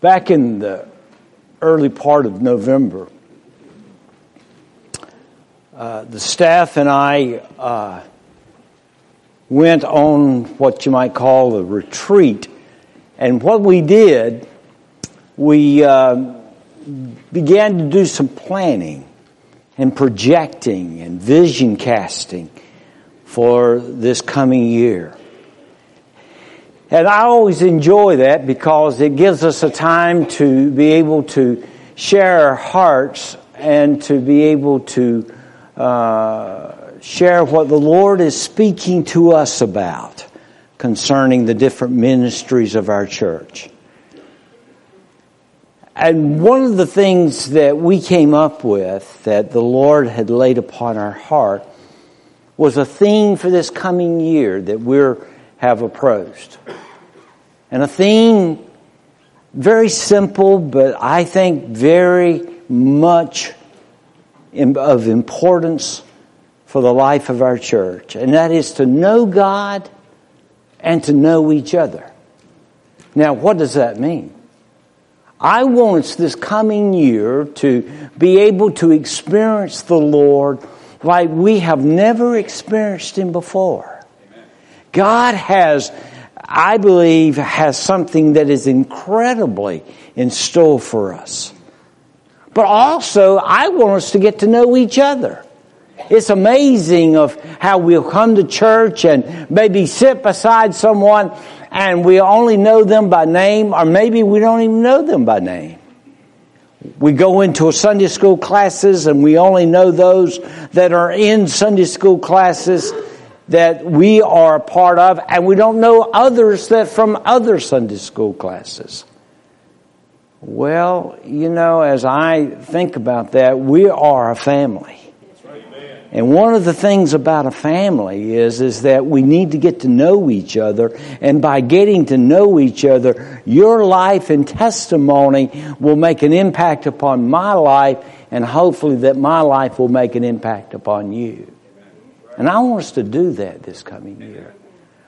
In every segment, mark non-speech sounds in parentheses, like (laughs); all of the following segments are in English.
Back in the early part of November, uh, the staff and I uh, went on what you might call a retreat. And what we did, we uh, began to do some planning and projecting and vision casting for this coming year. And I always enjoy that because it gives us a time to be able to share our hearts and to be able to uh, share what the Lord is speaking to us about concerning the different ministries of our church. And one of the things that we came up with that the Lord had laid upon our heart was a theme for this coming year that we have approached. And a theme very simple, but I think very much of importance for the life of our church. And that is to know God and to know each other. Now, what does that mean? I want this coming year to be able to experience the Lord like we have never experienced Him before. God has, I believe, has something that is incredibly in store for us. But also, I want us to get to know each other. It's amazing of how we'll come to church and maybe sit beside someone and we only know them by name, or maybe we don't even know them by name. We go into Sunday school classes and we only know those that are in Sunday school classes that we are a part of, and we don't know others that from other Sunday school classes. Well, you know, as I think about that, we are a family. And one of the things about a family is, is that we need to get to know each other. And by getting to know each other, your life and testimony will make an impact upon my life and hopefully that my life will make an impact upon you. And I want us to do that this coming year.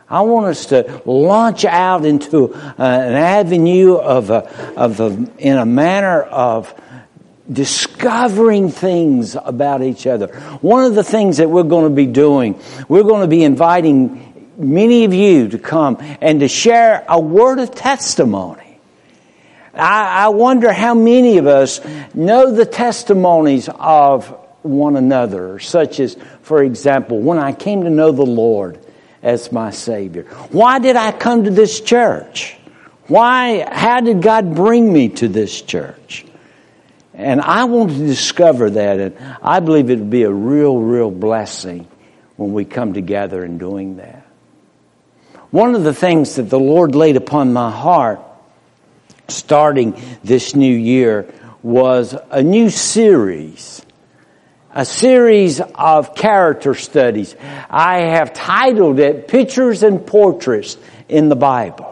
I want us to launch out into uh, an avenue of a, of a, in a manner of discovering things about each other. One of the things that we're going to be doing, we're going to be inviting many of you to come and to share a word of testimony. I, I wonder how many of us know the testimonies of one another, such as, for example, when I came to know the Lord as my Savior. Why did I come to this church? Why, how did God bring me to this church? And I want to discover that, and I believe it would be a real, real blessing when we come together in doing that. One of the things that the Lord laid upon my heart starting this new year was a new series. A series of character studies. I have titled it Pictures and Portraits in the Bible.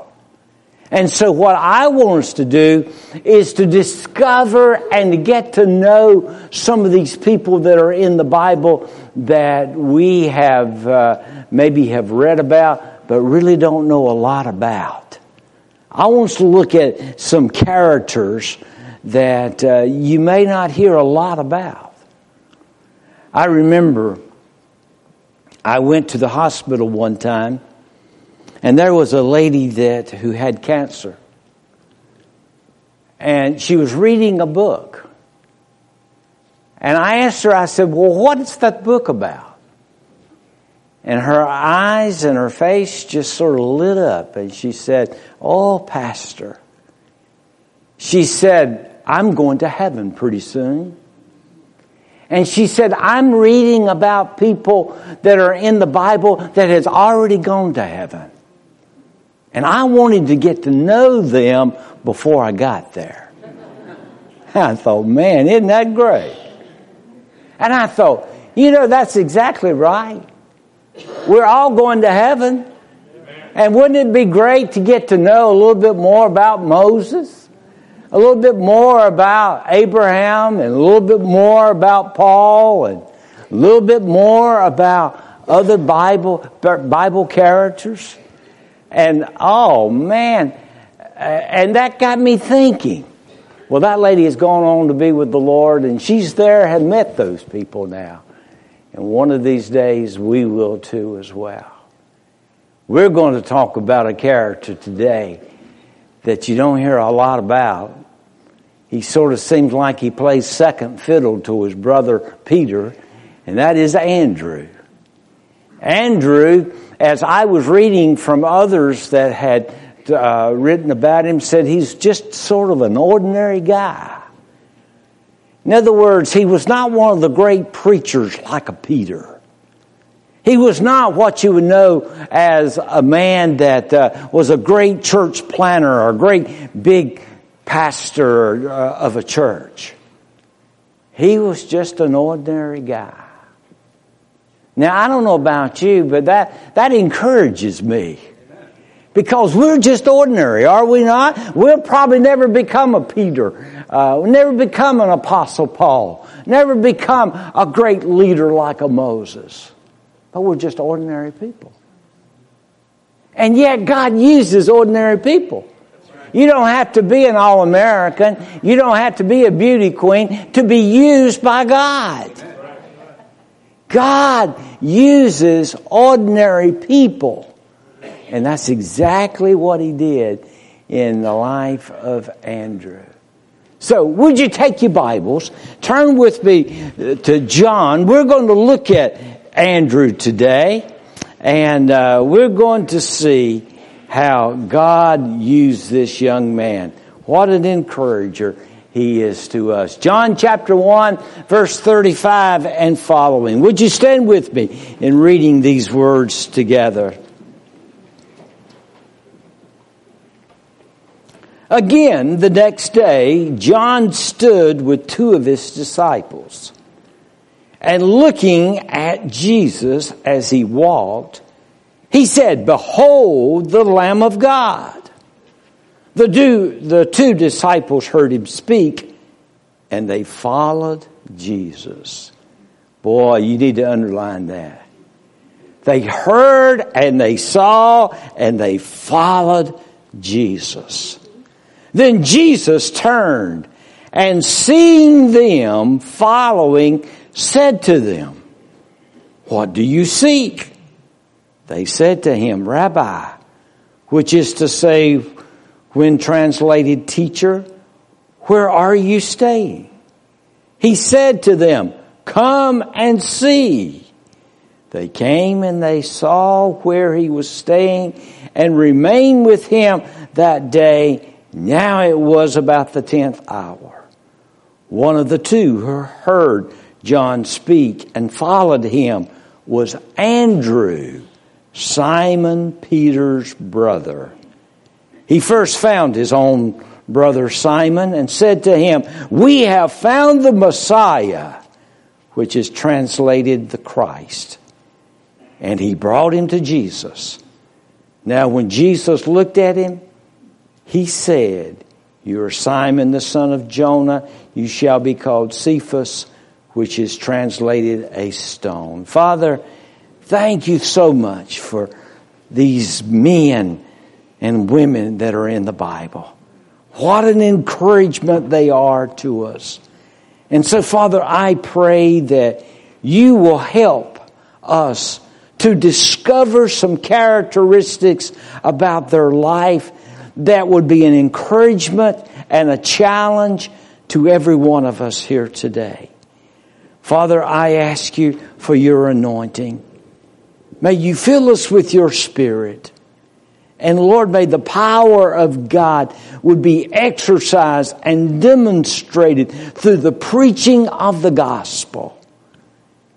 And so what I want us to do is to discover and get to know some of these people that are in the Bible that we have uh, maybe have read about, but really don't know a lot about. I want us to look at some characters that uh, you may not hear a lot about. I remember I went to the hospital one time and there was a lady that who had cancer. And she was reading a book. And I asked her, I said, Well, what's that book about? And her eyes and her face just sort of lit up. And she said, Oh, Pastor. She said, I'm going to heaven pretty soon. And she said, I'm reading about people that are in the Bible that has already gone to heaven. And I wanted to get to know them before I got there. (laughs) I thought, man, isn't that great? And I thought, you know, that's exactly right. We're all going to heaven. And wouldn't it be great to get to know a little bit more about Moses? A little bit more about Abraham and a little bit more about Paul and a little bit more about other Bible, Bible characters? And oh man, and that got me thinking. Well, that lady has gone on to be with the Lord, and she's there, had met those people now. And one of these days, we will too as well. We're going to talk about a character today that you don't hear a lot about. He sort of seems like he plays second fiddle to his brother Peter, and that is Andrew. Andrew, as I was reading from others that had uh, written about him, said he's just sort of an ordinary guy. In other words, he was not one of the great preachers like a Peter. He was not what you would know as a man that uh, was a great church planner or a great big pastor uh, of a church. He was just an ordinary guy. Now, I don't know about you, but that, that encourages me. Because we're just ordinary, are we not? We'll probably never become a Peter, uh, never become an Apostle Paul, never become a great leader like a Moses. But we're just ordinary people. And yet God uses ordinary people. You don't have to be an All American. You don't have to be a beauty queen to be used by God. God uses ordinary people. And that's exactly what he did in the life of Andrew. So, would you take your Bibles, turn with me to John. We're going to look at Andrew today, and uh, we're going to see how God used this young man. What an encourager he is to us. John chapter 1, verse 35 and following. Would you stand with me in reading these words together? Again, the next day, John stood with two of his disciples. And looking at Jesus as he walked, he said, Behold the Lamb of God. The two, the two disciples heard him speak and they followed Jesus. Boy, you need to underline that. They heard and they saw and they followed Jesus. Then Jesus turned and seeing them following said to them, What do you seek? They said to him, Rabbi, which is to say, when translated teacher, where are you staying? He said to them, come and see. They came and they saw where he was staying and remained with him that day. Now it was about the tenth hour. One of the two heard John speak and followed him was Andrew, Simon Peter's brother. He first found his own brother Simon and said to him, We have found the Messiah, which is translated the Christ. And he brought him to Jesus. Now, when Jesus looked at him, he said, You are Simon the son of Jonah. You shall be called Cephas, which is translated a stone. Father, thank you so much for these men and women that are in the Bible. What an encouragement they are to us. And so, Father, I pray that you will help us to discover some characteristics about their life that would be an encouragement and a challenge to every one of us here today. Father, I ask you for your anointing. May you fill us with your spirit. And Lord, may the power of God would be exercised and demonstrated through the preaching of the gospel.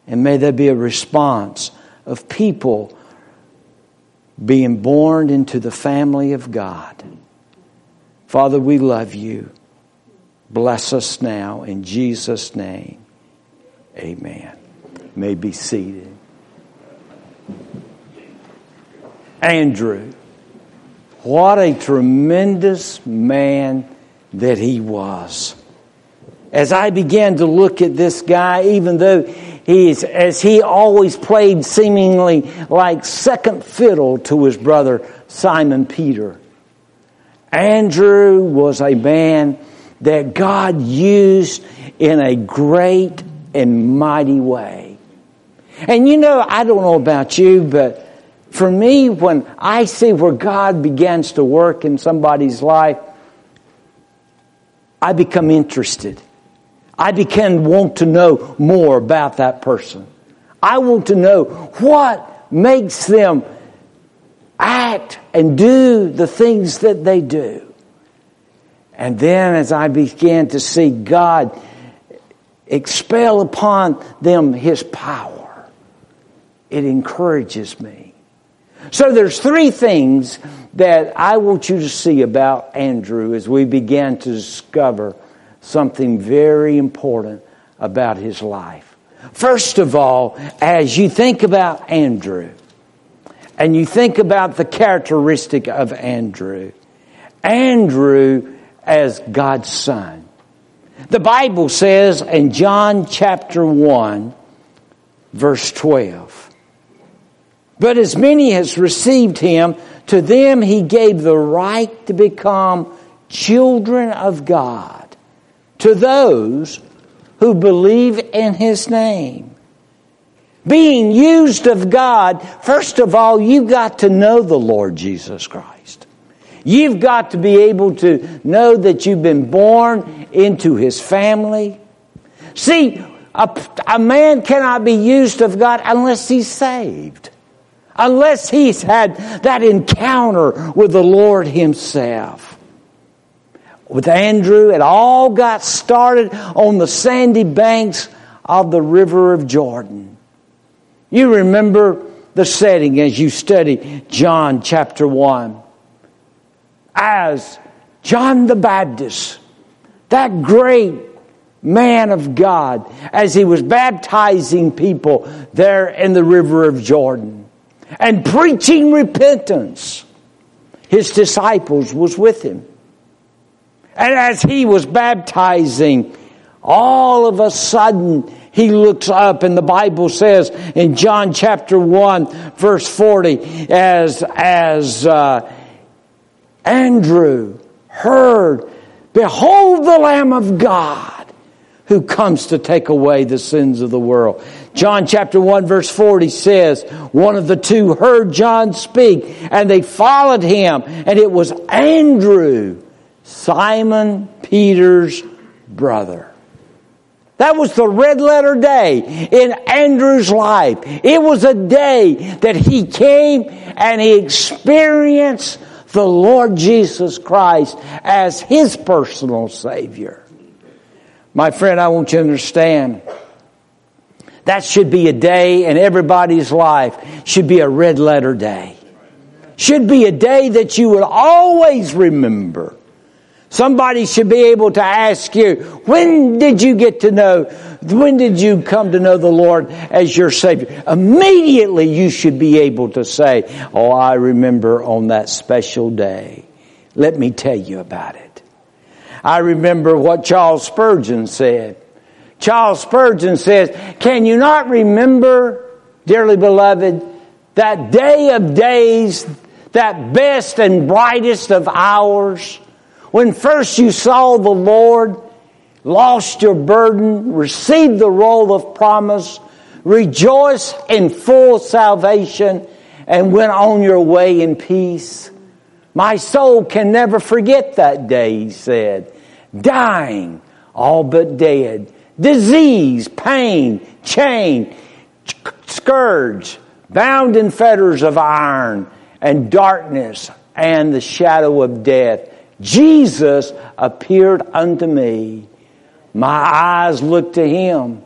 And may there be a response of people being born into the family of God. Father, we love you. Bless us now in Jesus' name. Amen. May be seated. Andrew. What a tremendous man that he was. As I began to look at this guy, even though he's, as he always played seemingly like second fiddle to his brother Simon Peter, Andrew was a man that God used in a great and mighty way. And you know, I don't know about you, but for me, when I see where God begins to work in somebody's life, I become interested. I begin want to know more about that person. I want to know what makes them act and do the things that they do. And then as I began to see God expel upon them His power, it encourages me. So there's three things that I want you to see about Andrew as we begin to discover something very important about his life. First of all, as you think about Andrew, and you think about the characteristic of Andrew, Andrew as God's son. The Bible says in John chapter 1, verse 12, But as many as received him, to them he gave the right to become children of God, to those who believe in his name. Being used of God, first of all, you've got to know the Lord Jesus Christ. You've got to be able to know that you've been born into his family. See, a, a man cannot be used of God unless he's saved unless he's had that encounter with the Lord himself. With Andrew, it all got started on the sandy banks of the river of Jordan. You remember the setting as you study John chapter 1. As John the Baptist, that great man of God, as he was baptizing people there in the river of Jordan and preaching repentance. His disciples was with him. And as he was baptizing, all of a sudden he looks up and the Bible says in John chapter 1 verse 40 as, as, uh, Andrew heard, behold the Lamb of God who comes to take away the sins of the world. John chapter 1 verse 40 says, one of the two heard John speak and they followed him and it was Andrew, Simon Peter's brother. That was the red letter day in Andrew's life. It was a day that he came and he experienced the Lord Jesus Christ as his personal Savior. My friend, I want you to understand that should be a day in everybody's life, should be a red letter day. Should be a day that you would always remember. Somebody should be able to ask you, when did you get to know, when did you come to know the Lord as your Savior? Immediately you should be able to say, oh, I remember on that special day. Let me tell you about it. I remember what Charles Spurgeon said. Charles Spurgeon says, can you not remember, dearly beloved, that day of days, that best and brightest of hours, when first you saw the Lord, lost your burden, received the roll of promise, rejoiced in full salvation, and went on your way in peace? My soul can never forget that day, he said. Dying, all but dead disease, pain, chain, scourge, bound in fetters of iron, and darkness and the shadow of death. Jesus appeared unto me. My eyes looked to him.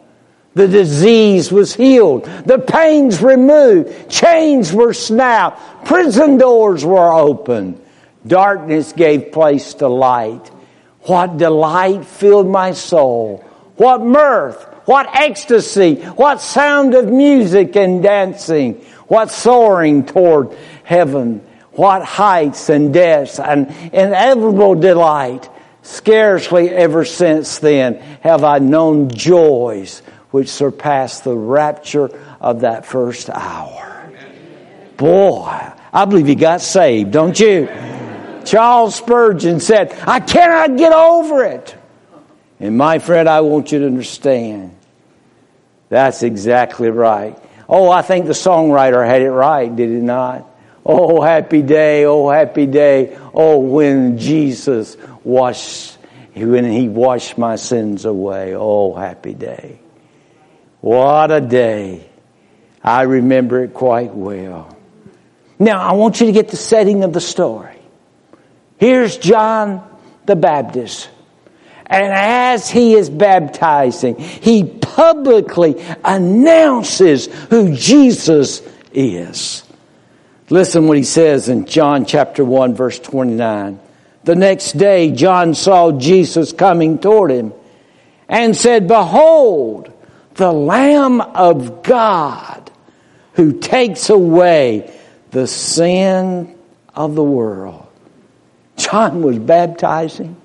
The disease was healed. The pains removed. Chains were snapped. Prison doors were opened. Darkness gave place to light. What delight filled my soul what mirth, what ecstasy, what sound of music and dancing, what soaring toward heaven, what heights and depths and inevitable delight. Scarcely ever since then have I known joys which surpass the rapture of that first hour. Boy, I believe you got saved, don't you? Charles Spurgeon said, I cannot get over it. And my friend, I want you to understand that's exactly right. Oh, I think the songwriter had it right, did he not? Oh, happy day, oh, happy day. Oh, when Jesus washed, when he washed my sins away. Oh, happy day. What a day. I remember it quite well. Now, I want you to get the setting of the story. Here's John the Baptist. And as he is baptizing, he publicly announces who Jesus is. Listen what he says in John chapter 1 verse 29. The next day, John saw Jesus coming toward him and said, Behold, the Lamb of God who takes away the sin of the world. John was baptizing.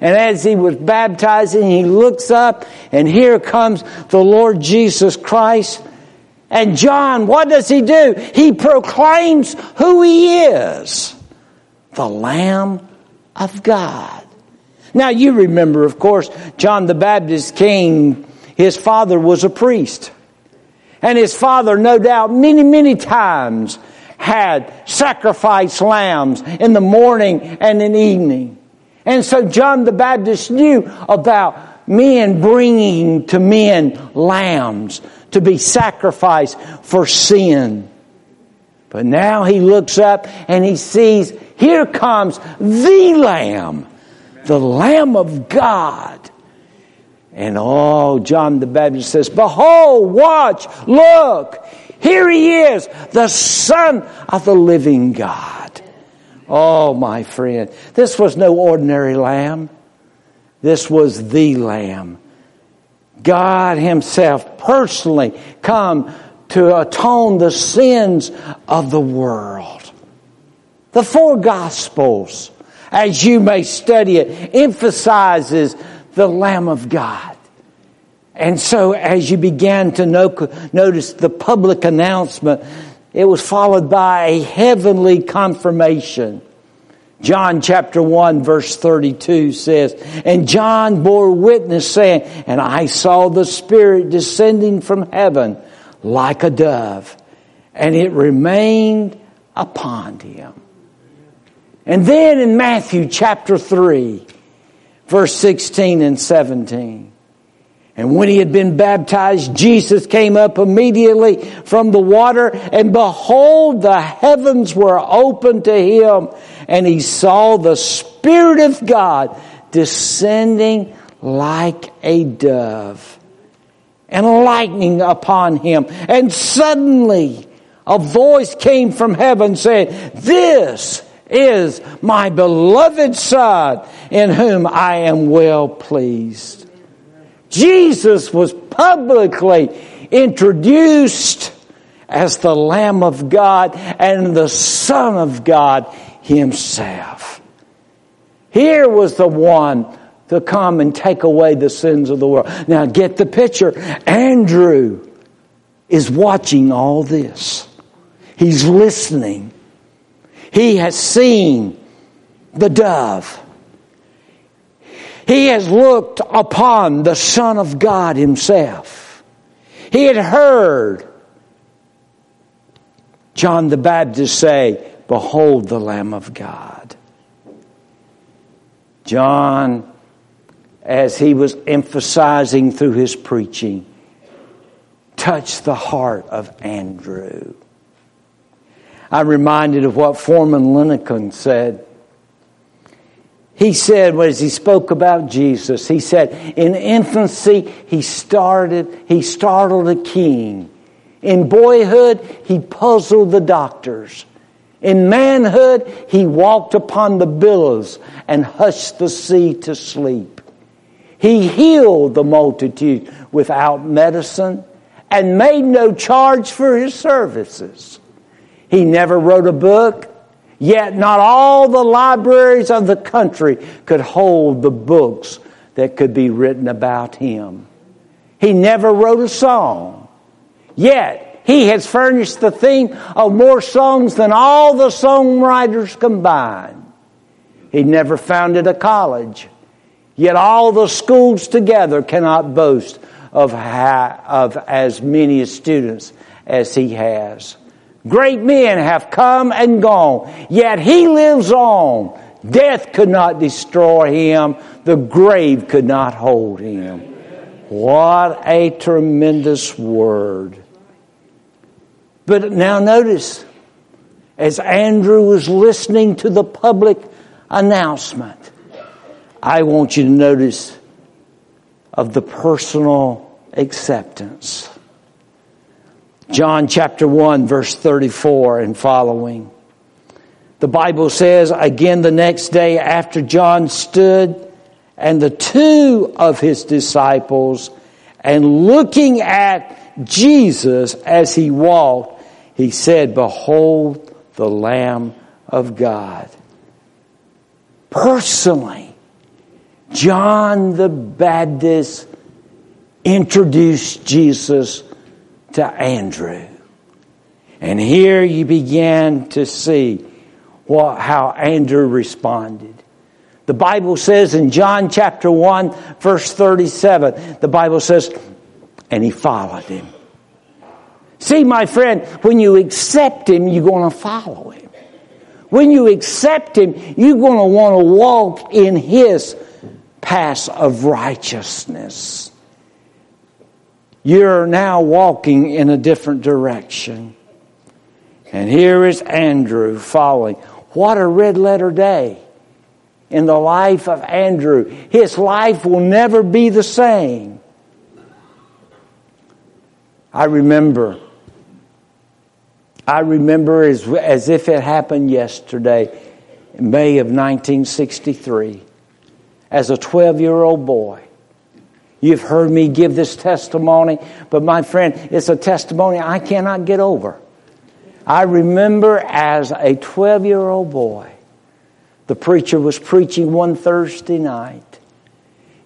And as he was baptizing, he looks up and here comes the Lord Jesus Christ. And John, what does he do? He proclaims who he is. The Lamb of God. Now you remember, of course, John the Baptist came, his father was a priest. And his father, no doubt, many, many times had sacrificed lambs in the morning and in the evening. And so John the Baptist knew about men bringing to men lambs to be sacrificed for sin. But now he looks up and he sees, here comes the Lamb, the Lamb of God. And oh, John the Baptist says, Behold, watch, look, here he is, the Son of the living God. Oh, my friend, this was no ordinary lamb. This was the lamb. God himself personally come to atone the sins of the world. The four gospels, as you may study it, emphasizes the Lamb of God. And so as you began to no- notice the public announcement, it was followed by a heavenly confirmation. John chapter 1 verse 32 says, And John bore witness saying, And I saw the Spirit descending from heaven like a dove, and it remained upon him. And then in Matthew chapter 3, verse 16 and 17, and when he had been baptized, Jesus came up immediately from the water, and behold, the heavens were opened to him, and he saw the Spirit of God descending like a dove, and lightning upon him. And suddenly, a voice came from heaven saying, This is my beloved Son, in whom I am well pleased. Jesus was publicly introduced as the Lamb of God and the Son of God Himself. Here was the one to come and take away the sins of the world. Now get the picture. Andrew is watching all this. He's listening. He has seen the dove. He has looked upon the Son of God himself. He had heard John the Baptist say, Behold the Lamb of God. John, as he was emphasizing through his preaching, touched the heart of Andrew. I'm reminded of what Foreman Lincoln said he said, as he spoke about Jesus, he said, in infancy, he started, he startled a king. In boyhood, he puzzled the doctors. In manhood, he walked upon the billows and hushed the sea to sleep. He healed the multitude without medicine and made no charge for his services. He never wrote a book Yet not all the libraries of the country could hold the books that could be written about him. He never wrote a song. Yet he has furnished the theme of more songs than all the songwriters combined. He never founded a college. Yet all the schools together cannot boast of, ha- of as many students as he has. Great men have come and gone, yet he lives on. Death could not destroy him. The grave could not hold him. What a tremendous word. But now notice, as Andrew was listening to the public announcement, I want you to notice of the personal acceptance. John chapter 1 verse 34 and following. The Bible says, again the next day after John stood and the two of his disciples and looking at Jesus as he walked, he said, behold the Lamb of God. Personally, John the Baptist introduced Jesus to Andrew. And here you began to see what, how Andrew responded. The Bible says in John chapter 1, verse 37, the Bible says, and he followed him. See, my friend, when you accept him, you're going to follow him. When you accept him, you're going to want to walk in his path of righteousness. You're now walking in a different direction. And here is Andrew following. What a red letter day in the life of Andrew. His life will never be the same. I remember, I remember as, as if it happened yesterday, May of 1963, as a 12 year old boy. You've heard me give this testimony, but my friend, it's a testimony I cannot get over. I remember as a 12 year old boy, the preacher was preaching one Thursday night.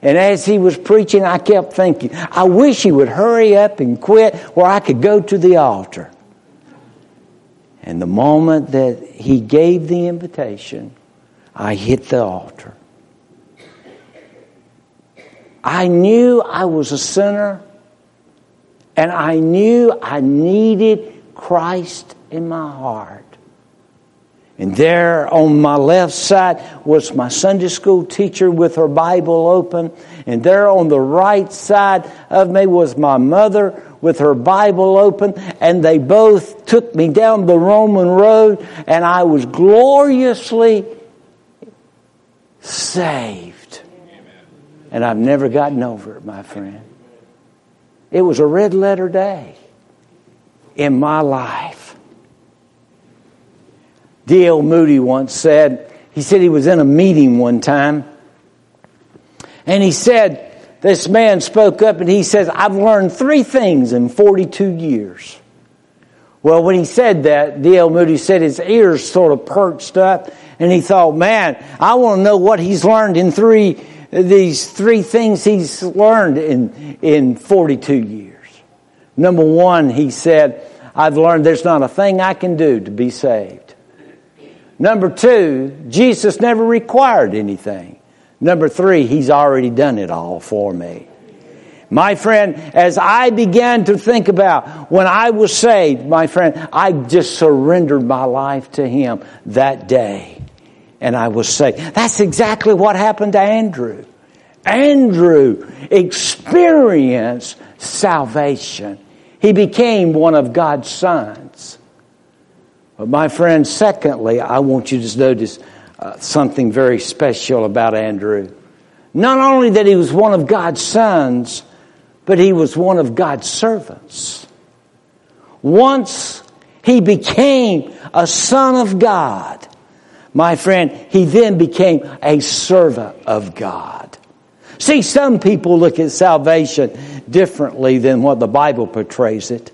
And as he was preaching, I kept thinking, I wish he would hurry up and quit where I could go to the altar. And the moment that he gave the invitation, I hit the altar. I knew I was a sinner and I knew I needed Christ in my heart. And there on my left side was my Sunday school teacher with her Bible open. And there on the right side of me was my mother with her Bible open. And they both took me down the Roman road and I was gloriously saved. And I've never gotten over it, my friend. It was a red letter day in my life. D.L. Moody once said, he said he was in a meeting one time, and he said, this man spoke up and he says, I've learned three things in 42 years. Well, when he said that, D.L. Moody said his ears sort of perked up and he thought, man, I want to know what he's learned in three these three things he's learned in, in 42 years. Number one, he said, I've learned there's not a thing I can do to be saved. Number two, Jesus never required anything. Number three, he's already done it all for me. My friend, as I began to think about when I was saved, my friend, I just surrendered my life to him that day and I was saved. That's exactly what happened to Andrew. Andrew experienced salvation. He became one of God's sons. But my friend, secondly, I want you to notice uh, something very special about Andrew. Not only that he was one of God's sons, but he was one of God's servants. Once he became a son of God, my friend, he then became a servant of God. See, some people look at salvation differently than what the Bible portrays it.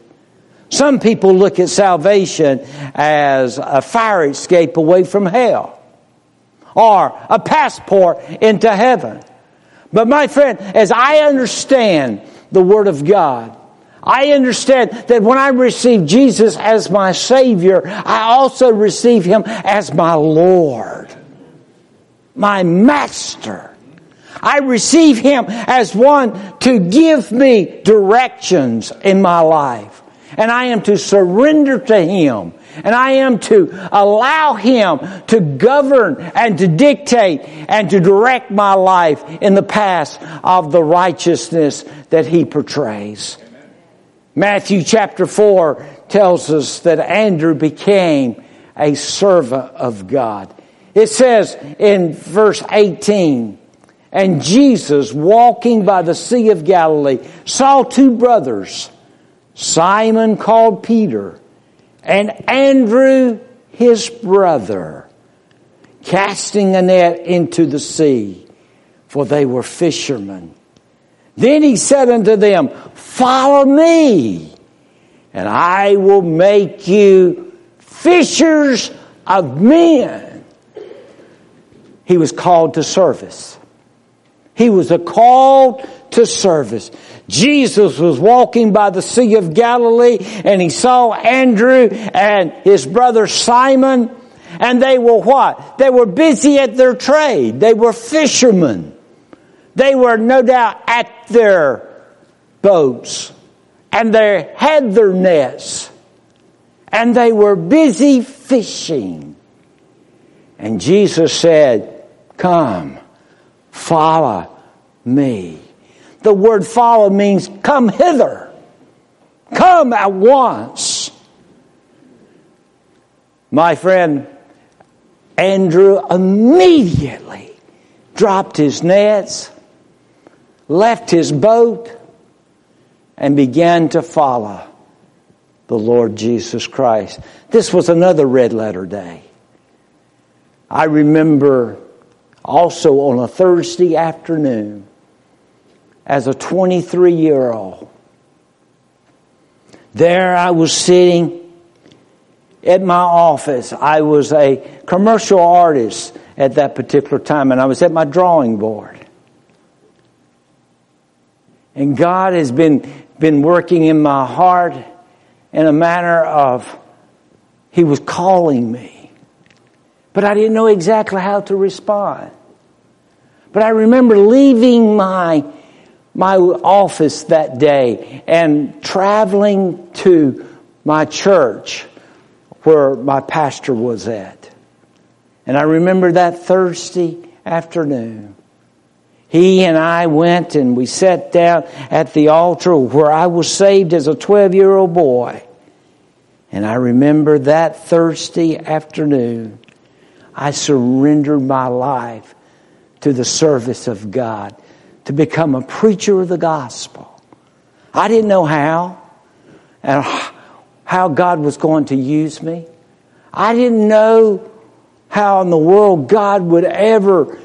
Some people look at salvation as a fire escape away from hell or a passport into heaven. But my friend, as I understand the Word of God, I understand that when I receive Jesus as my Savior, I also receive Him as my Lord. my master. I receive him as one to give me directions in my life. And I am to surrender to him. And I am to allow him to govern and to dictate and to direct my life in the path of the righteousness that he portrays. Matthew chapter 4 tells us that Andrew became a servant of God. It says in verse 18, and Jesus, walking by the Sea of Galilee, saw two brothers, Simon called Peter, and Andrew his brother, casting a net into the sea, for they were fishermen. Then he said unto them, Follow me, and I will make you fishers of men. He was called to service. He was a called to service. Jesus was walking by the Sea of Galilee and he saw Andrew and his brother Simon and they were what? They were busy at their trade. They were fishermen. They were no doubt at their boats and they had their nets and they were busy fishing. And Jesus said, come follow me. The word follow means come hither. Come at once. My friend Andrew immediately dropped his nets, left his boat, and began to follow the Lord Jesus Christ. This was another red letter day. I remember also on a Thursday afternoon as a 23 year old. There I was sitting at my office. I was a commercial artist at that particular time, and I was at my drawing board. And God has been, been working in my heart in a manner of, He was calling me. But I didn't know exactly how to respond. But I remember leaving my, my office that day and traveling to my church where my pastor was at. And I remember that Thursday afternoon. He and I went and we sat down at the altar where I was saved as a 12 year old boy. And I remember that Thursday afternoon I surrendered my life to the service of God to become a preacher of the gospel. I didn't know how and how God was going to use me. I didn't know how in the world God would ever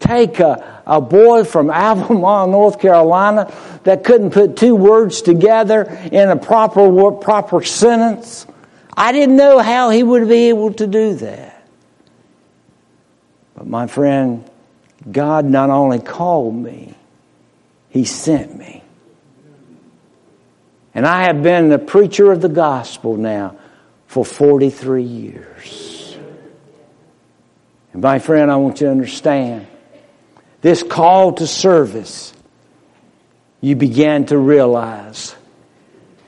take a, a boy from (laughs) Albemarle, North Carolina that couldn't put two words together in a proper, proper sentence. I didn't know how he would be able to do that. But my friend, God not only called me, He sent me. And I have been a preacher of the gospel now for 43 years. And my friend, I want you to understand this call to service, you began to realize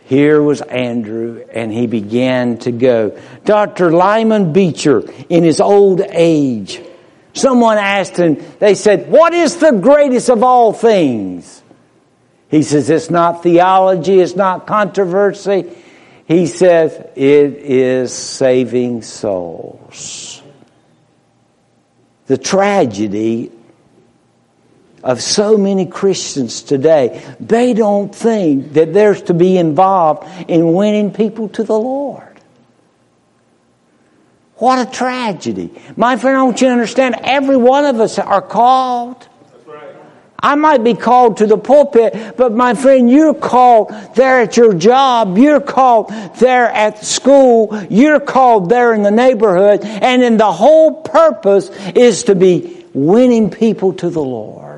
here was Andrew, and he began to go. Dr. Lyman Beecher, in his old age, Someone asked him, they said, What is the greatest of all things? He says, It's not theology, it's not controversy. He says, It is saving souls. The tragedy of so many Christians today, they don't think that there's to be involved in winning people to the Lord. What a tragedy. My friend, I want you to understand every one of us are called. I might be called to the pulpit, but my friend, you're called there at your job. You're called there at school. You're called there in the neighborhood. And in the whole purpose is to be winning people to the Lord.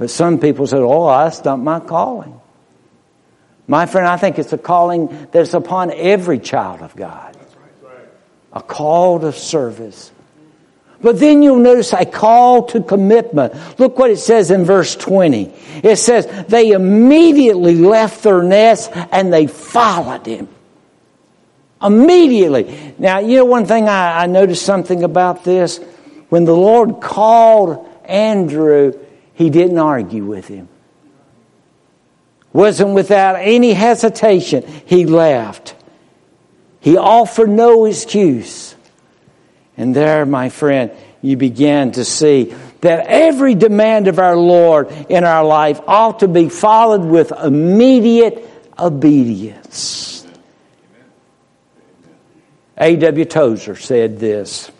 But some people said, oh, that's not my calling. My friend, I think it's a calling that's upon every child of God. A call to service But then you'll notice a call to commitment. Look what it says in verse 20. It says, they immediately left their nest and they followed him. Immediately. Now, you know one thing I, I noticed something about this? When the Lord called Andrew, he didn't argue with him. Wasn't without any hesitation. He left. He offered no excuse. And there, my friend, you began to see that every demand of our Lord in our life ought to be followed with immediate obedience. A.W. Tozer said this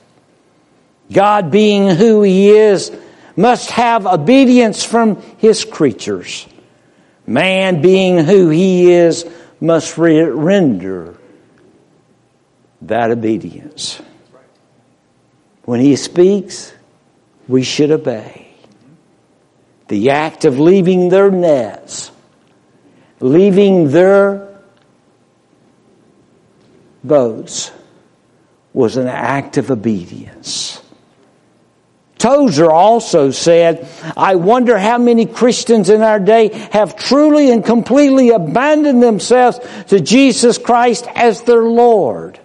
God, being who He is, must have obedience from His creatures. Man, being who He is, must render that obedience. When he speaks, we should obey. The act of leaving their nets, leaving their boats, was an act of obedience. Tozer also said, I wonder how many Christians in our day have truly and completely abandoned themselves to Jesus Christ as their Lord.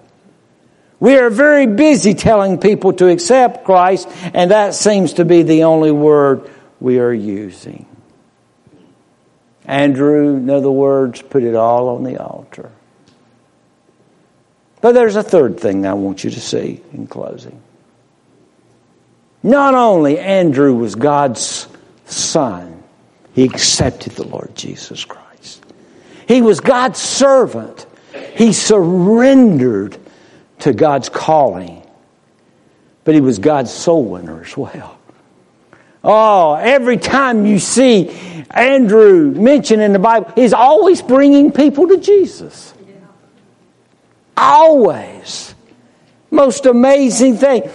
We are very busy telling people to accept Christ, and that seems to be the only word we are using. Andrew, in other words, put it all on the altar. But there's a third thing I want you to see in closing. Not only Andrew was God's son, he accepted the Lord Jesus Christ. He was God's servant. He surrendered to God's calling, but he was God's soul winner as well. Oh, every time you see Andrew mentioned in the Bible, he's always bringing people to Jesus. Always. Most amazing thing.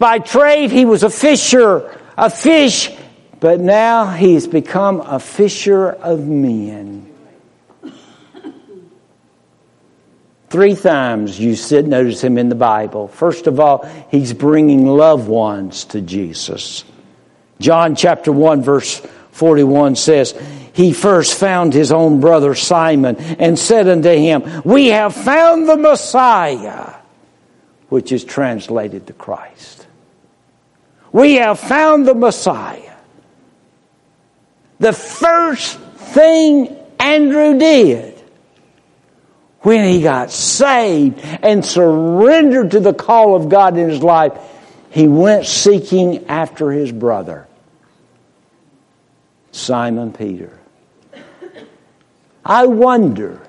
By trade, he was a fisher, a fish, but now he's become a fisher of men. Three times you sit, notice him in the Bible. First of all, he's bringing loved ones to Jesus. John chapter 1 verse 41 says, He first found his own brother Simon and said unto him, We have found the Messiah, which is translated to Christ. We have found the Messiah. The first thing Andrew did when he got saved and surrendered to the call of God in his life, he went seeking after his brother, Simon Peter. I wonder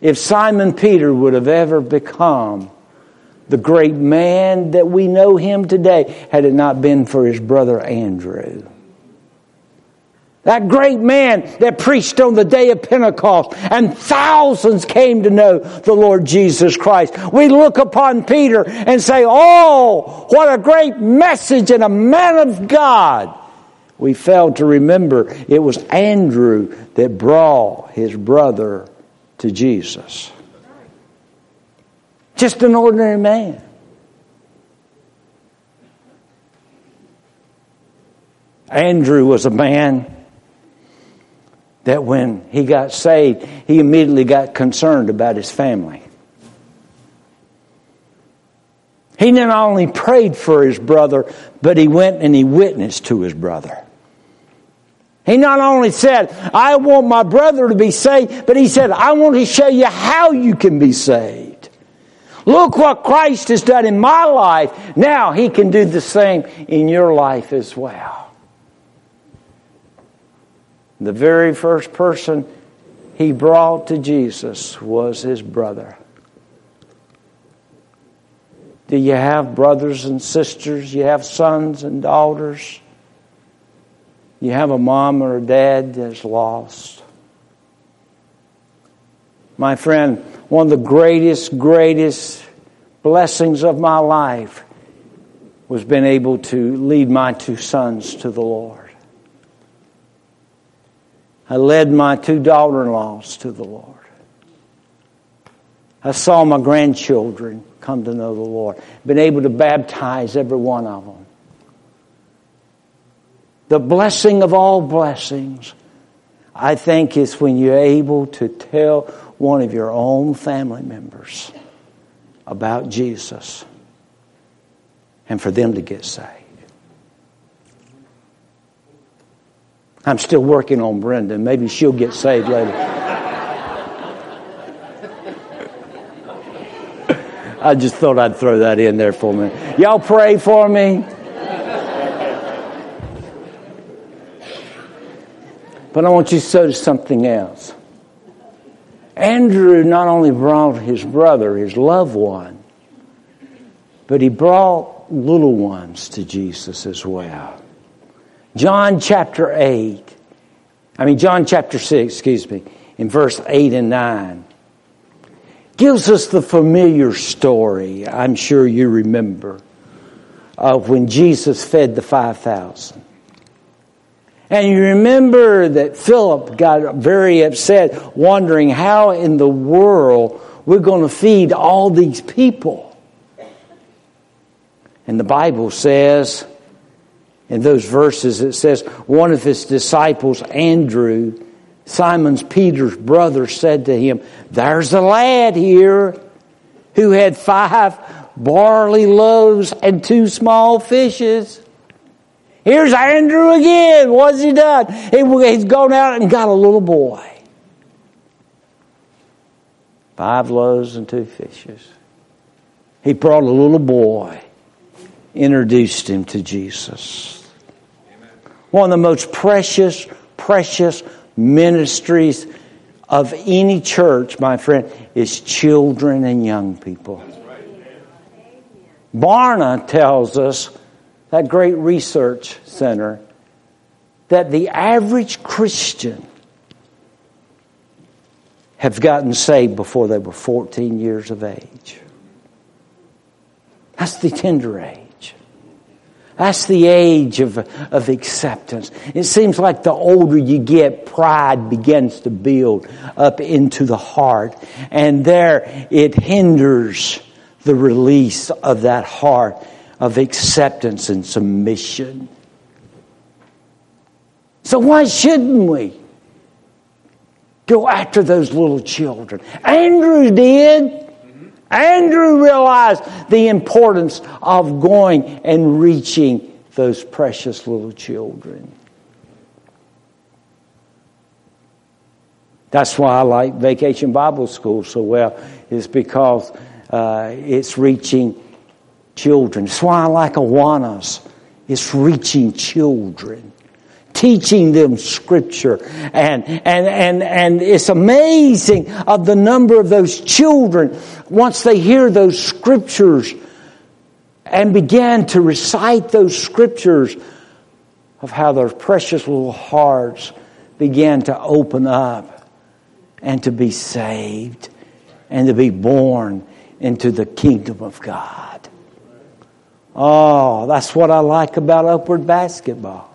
if Simon Peter would have ever become the great man that we know him today had it not been for his brother Andrew. That great man that preached on the day of Pentecost and thousands came to know the Lord Jesus Christ. We look upon Peter and say, Oh, what a great message and a man of God. We fail to remember it was Andrew that brought his brother to Jesus. Just an ordinary man. Andrew was a man that when he got saved, he immediately got concerned about his family. He not only prayed for his brother, but he went and he witnessed to his brother. He not only said, I want my brother to be saved, but he said, I want to show you how you can be saved. Look what Christ has done in my life. Now he can do the same in your life as well. The very first person he brought to Jesus was his brother. Do you have brothers and sisters? You have sons and daughters? You have a mom or a dad that's lost? My friend, one of the greatest, greatest blessings of my life was being able to lead my two sons to the Lord. I led my two daughter in laws to the Lord. I saw my grandchildren come to know the Lord. Been able to baptize every one of them. The blessing of all blessings, I think, it's when you're able to tell one of your own family members about Jesus and for them to get saved. I'm still working on Brenda. Maybe she'll get saved later. (laughs) I just thought I'd throw that in there for me. Y'all pray for me. But I want you to to something else. Andrew not only brought his brother, his loved one, but he brought little ones to Jesus as well. John chapter 8, I mean, John chapter 6, excuse me, in verse 8 and 9, gives us the familiar story, I'm sure you remember, of when Jesus fed the 5,000. And you remember that Philip got very upset, wondering how in the world we're going to feed all these people. And the Bible says, in those verses, it says, one of his disciples, Andrew, Simon's Peter's brother, said to him, There's a lad here who had five barley loaves and two small fishes. Here's Andrew again. What's he done? He's gone out and got a little boy. Five loaves and two fishes. He brought a little boy, introduced him to Jesus. One of the most precious, precious ministries of any church, my friend, is children and young people. Barna tells us, that great research center, that the average Christian have gotten saved before they were 14 years of age. That's the tender age. That's the age of, of acceptance. It seems like the older you get, pride begins to build up into the heart. And there it hinders the release of that heart of acceptance and submission. So why shouldn't we go after those little children? Andrew did. Andrew realized the importance of going and reaching those precious little children. That's why I like Vacation Bible School so well, is because uh, it's reaching children. It's why I like Awanas. It's reaching children teaching them scripture. And, and, and, and it's amazing of the number of those children once they hear those scriptures and begin to recite those scriptures of how their precious little hearts began to open up and to be saved and to be born into the kingdom of God. Oh, that's what I like about upward basketball.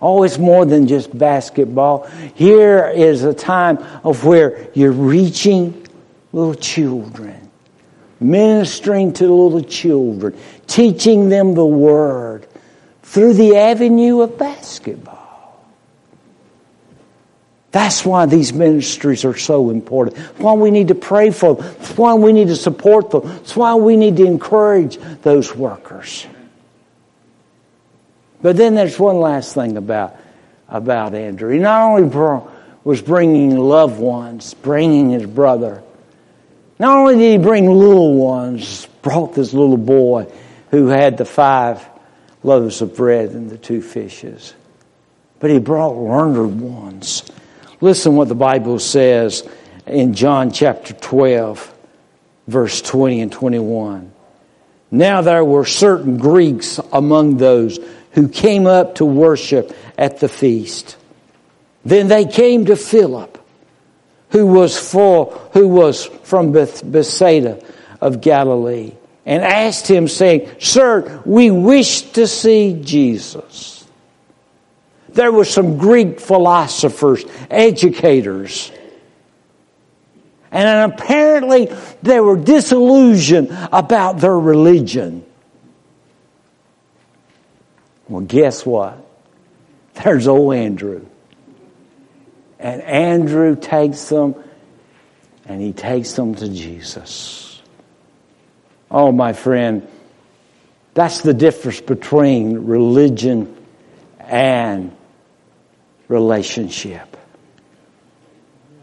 Oh, it's more than just basketball. Here is a time of where you're reaching little children, ministering to little children, teaching them the word through the avenue of basketball. That's why these ministries are so important. Why we need to pray for them. Why we need to support them. That's why we need to encourage those workers. But then there's one last thing about, about Andrew. He not only brought, was bringing loved ones, bringing his brother, not only did he bring little ones, brought this little boy who had the five loaves of bread and the two fishes, but he brought learned ones. Listen what the Bible says in John chapter 12, verse 20 and 21. Now there were certain Greeks among those who came up to worship at the feast. Then they came to Philip, who was full, who was from Bethsaida of Galilee, and asked him, saying, Sir, we wish to see Jesus. There were some Greek philosophers, educators, And apparently they were disillusioned about their religion. Well, guess what? There's old Andrew. And Andrew takes them and he takes them to Jesus. Oh, my friend, that's the difference between religion and relationship.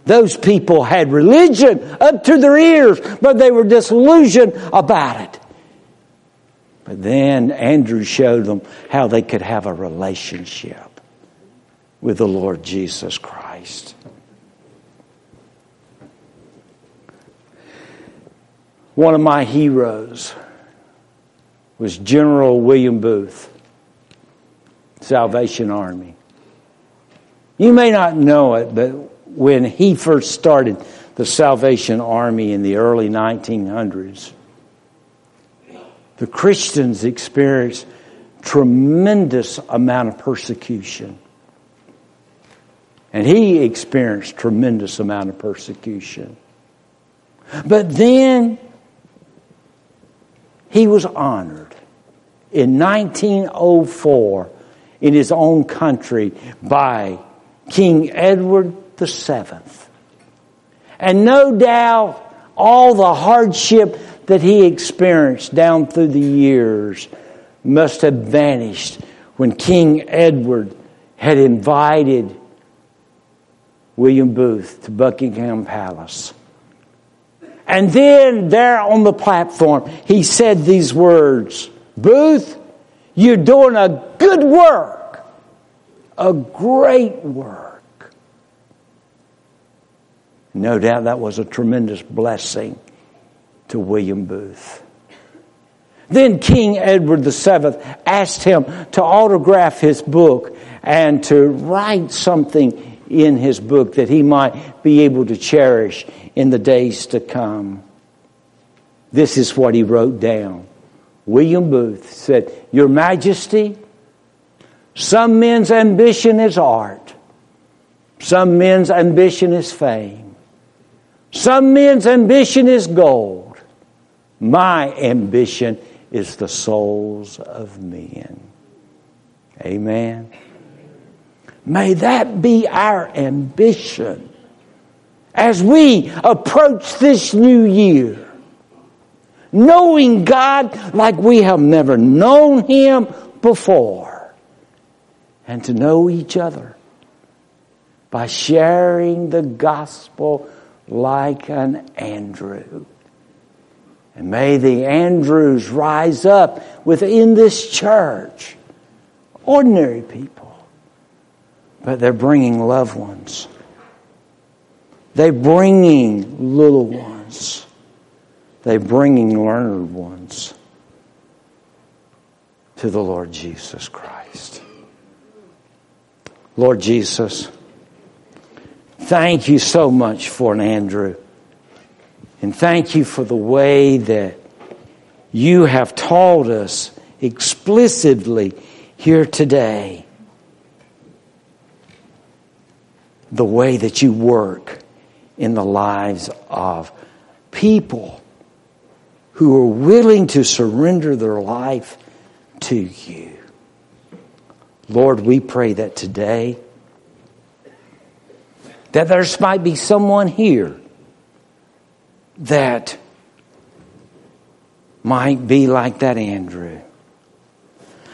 Those people had religion up to their ears, but they were disillusioned about it. But then Andrew showed them how they could have a relationship with the Lord Jesus Christ. One of my heroes was General William Booth, Salvation Army. You may not know it, but when he first started the Salvation Army in the early 1900s, the Christians experienced tremendous amount of persecution. And he experienced tremendous amount of persecution. But then he was honored in 1904 in his own country by King Edward seventh. And no doubt all the hardship that he experienced down through the years must have vanished when King Edward had invited William Booth to Buckingham Palace. And then there on the platform, he said these words, Booth, you're doing a good work, a great work. No doubt that was a tremendous blessing to William Booth. Then King Edward VII asked him to autograph his book and to write something in his book that he might be able to cherish in the days to come. This is what he wrote down. William Booth said, Your Majesty, some men's ambition is art, some men's ambition is fame. Some men's ambition is gold. My ambition is the souls of men. Amen. May that be our ambition as we approach this new year. Knowing God like we have never known Him before. And to know each other by sharing the gospel like an Andrew. And may the Andrews rise up within this church. Ordinary people. But they're bringing loved ones. They're bringing little ones. They're bringing learned ones to the Lord Jesus Christ. Lord Jesus, Thank you so much for an Andrew. And thank you for the way that you have taught us explicitly here today the way that you work in the lives of people who are willing to surrender their life to you. Lord, we pray that today that there might be someone here that might be like that Andrew.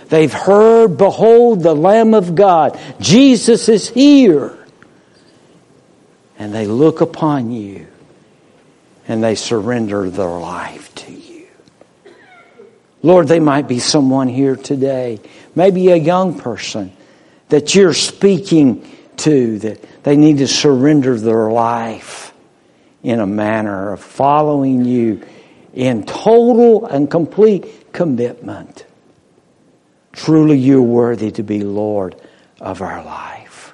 They've heard, behold, the Lamb of God. Jesus is here. And they look upon you and they surrender their life to you. Lord, they might be someone here today, maybe a young person that you're speaking to, that they need to surrender their life in a manner of following you in total and complete commitment. Truly, you're worthy to be Lord of our life.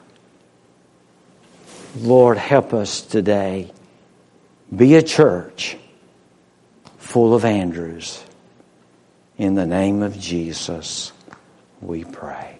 Lord, help us today be a church full of Andrews. In the name of Jesus, we pray.